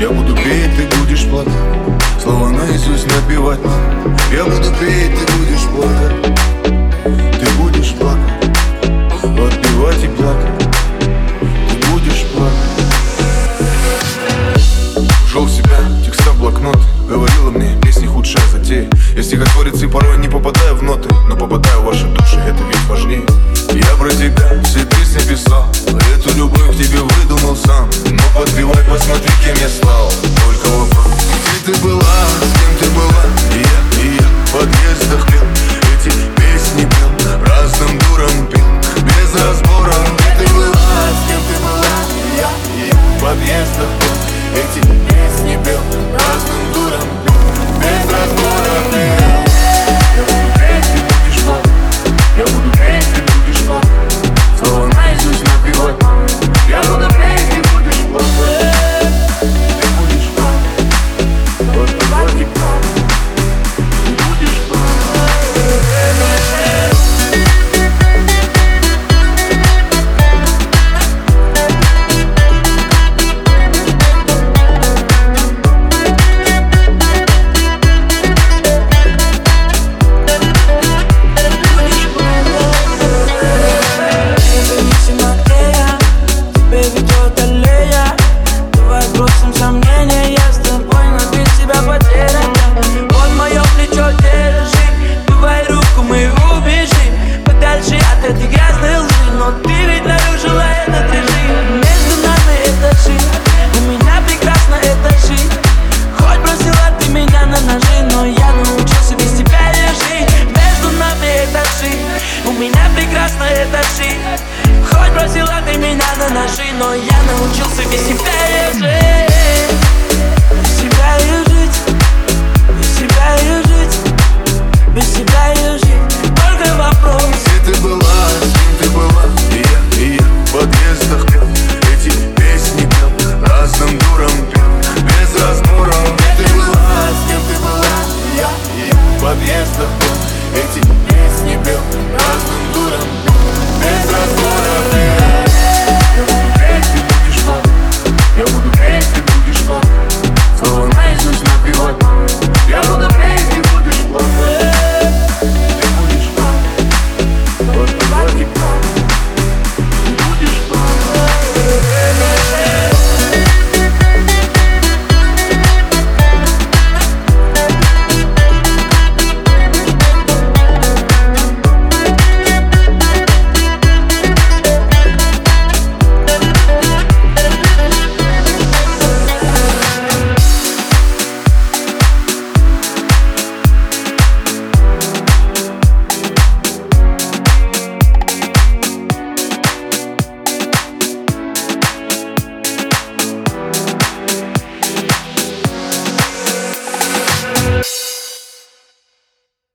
Я буду петь, ты будешь плакать. Слова Иисус напевать нам Я буду петь, ты будешь плакать. Ты будешь плакать. Отпевать и плакать. Ты будешь плакать. Ушел в себя, текста блокнот Говорила мне, песни худшая затея. Я стихотворец и порой не попадаю в ноты. такими слов Но я научился без тебя.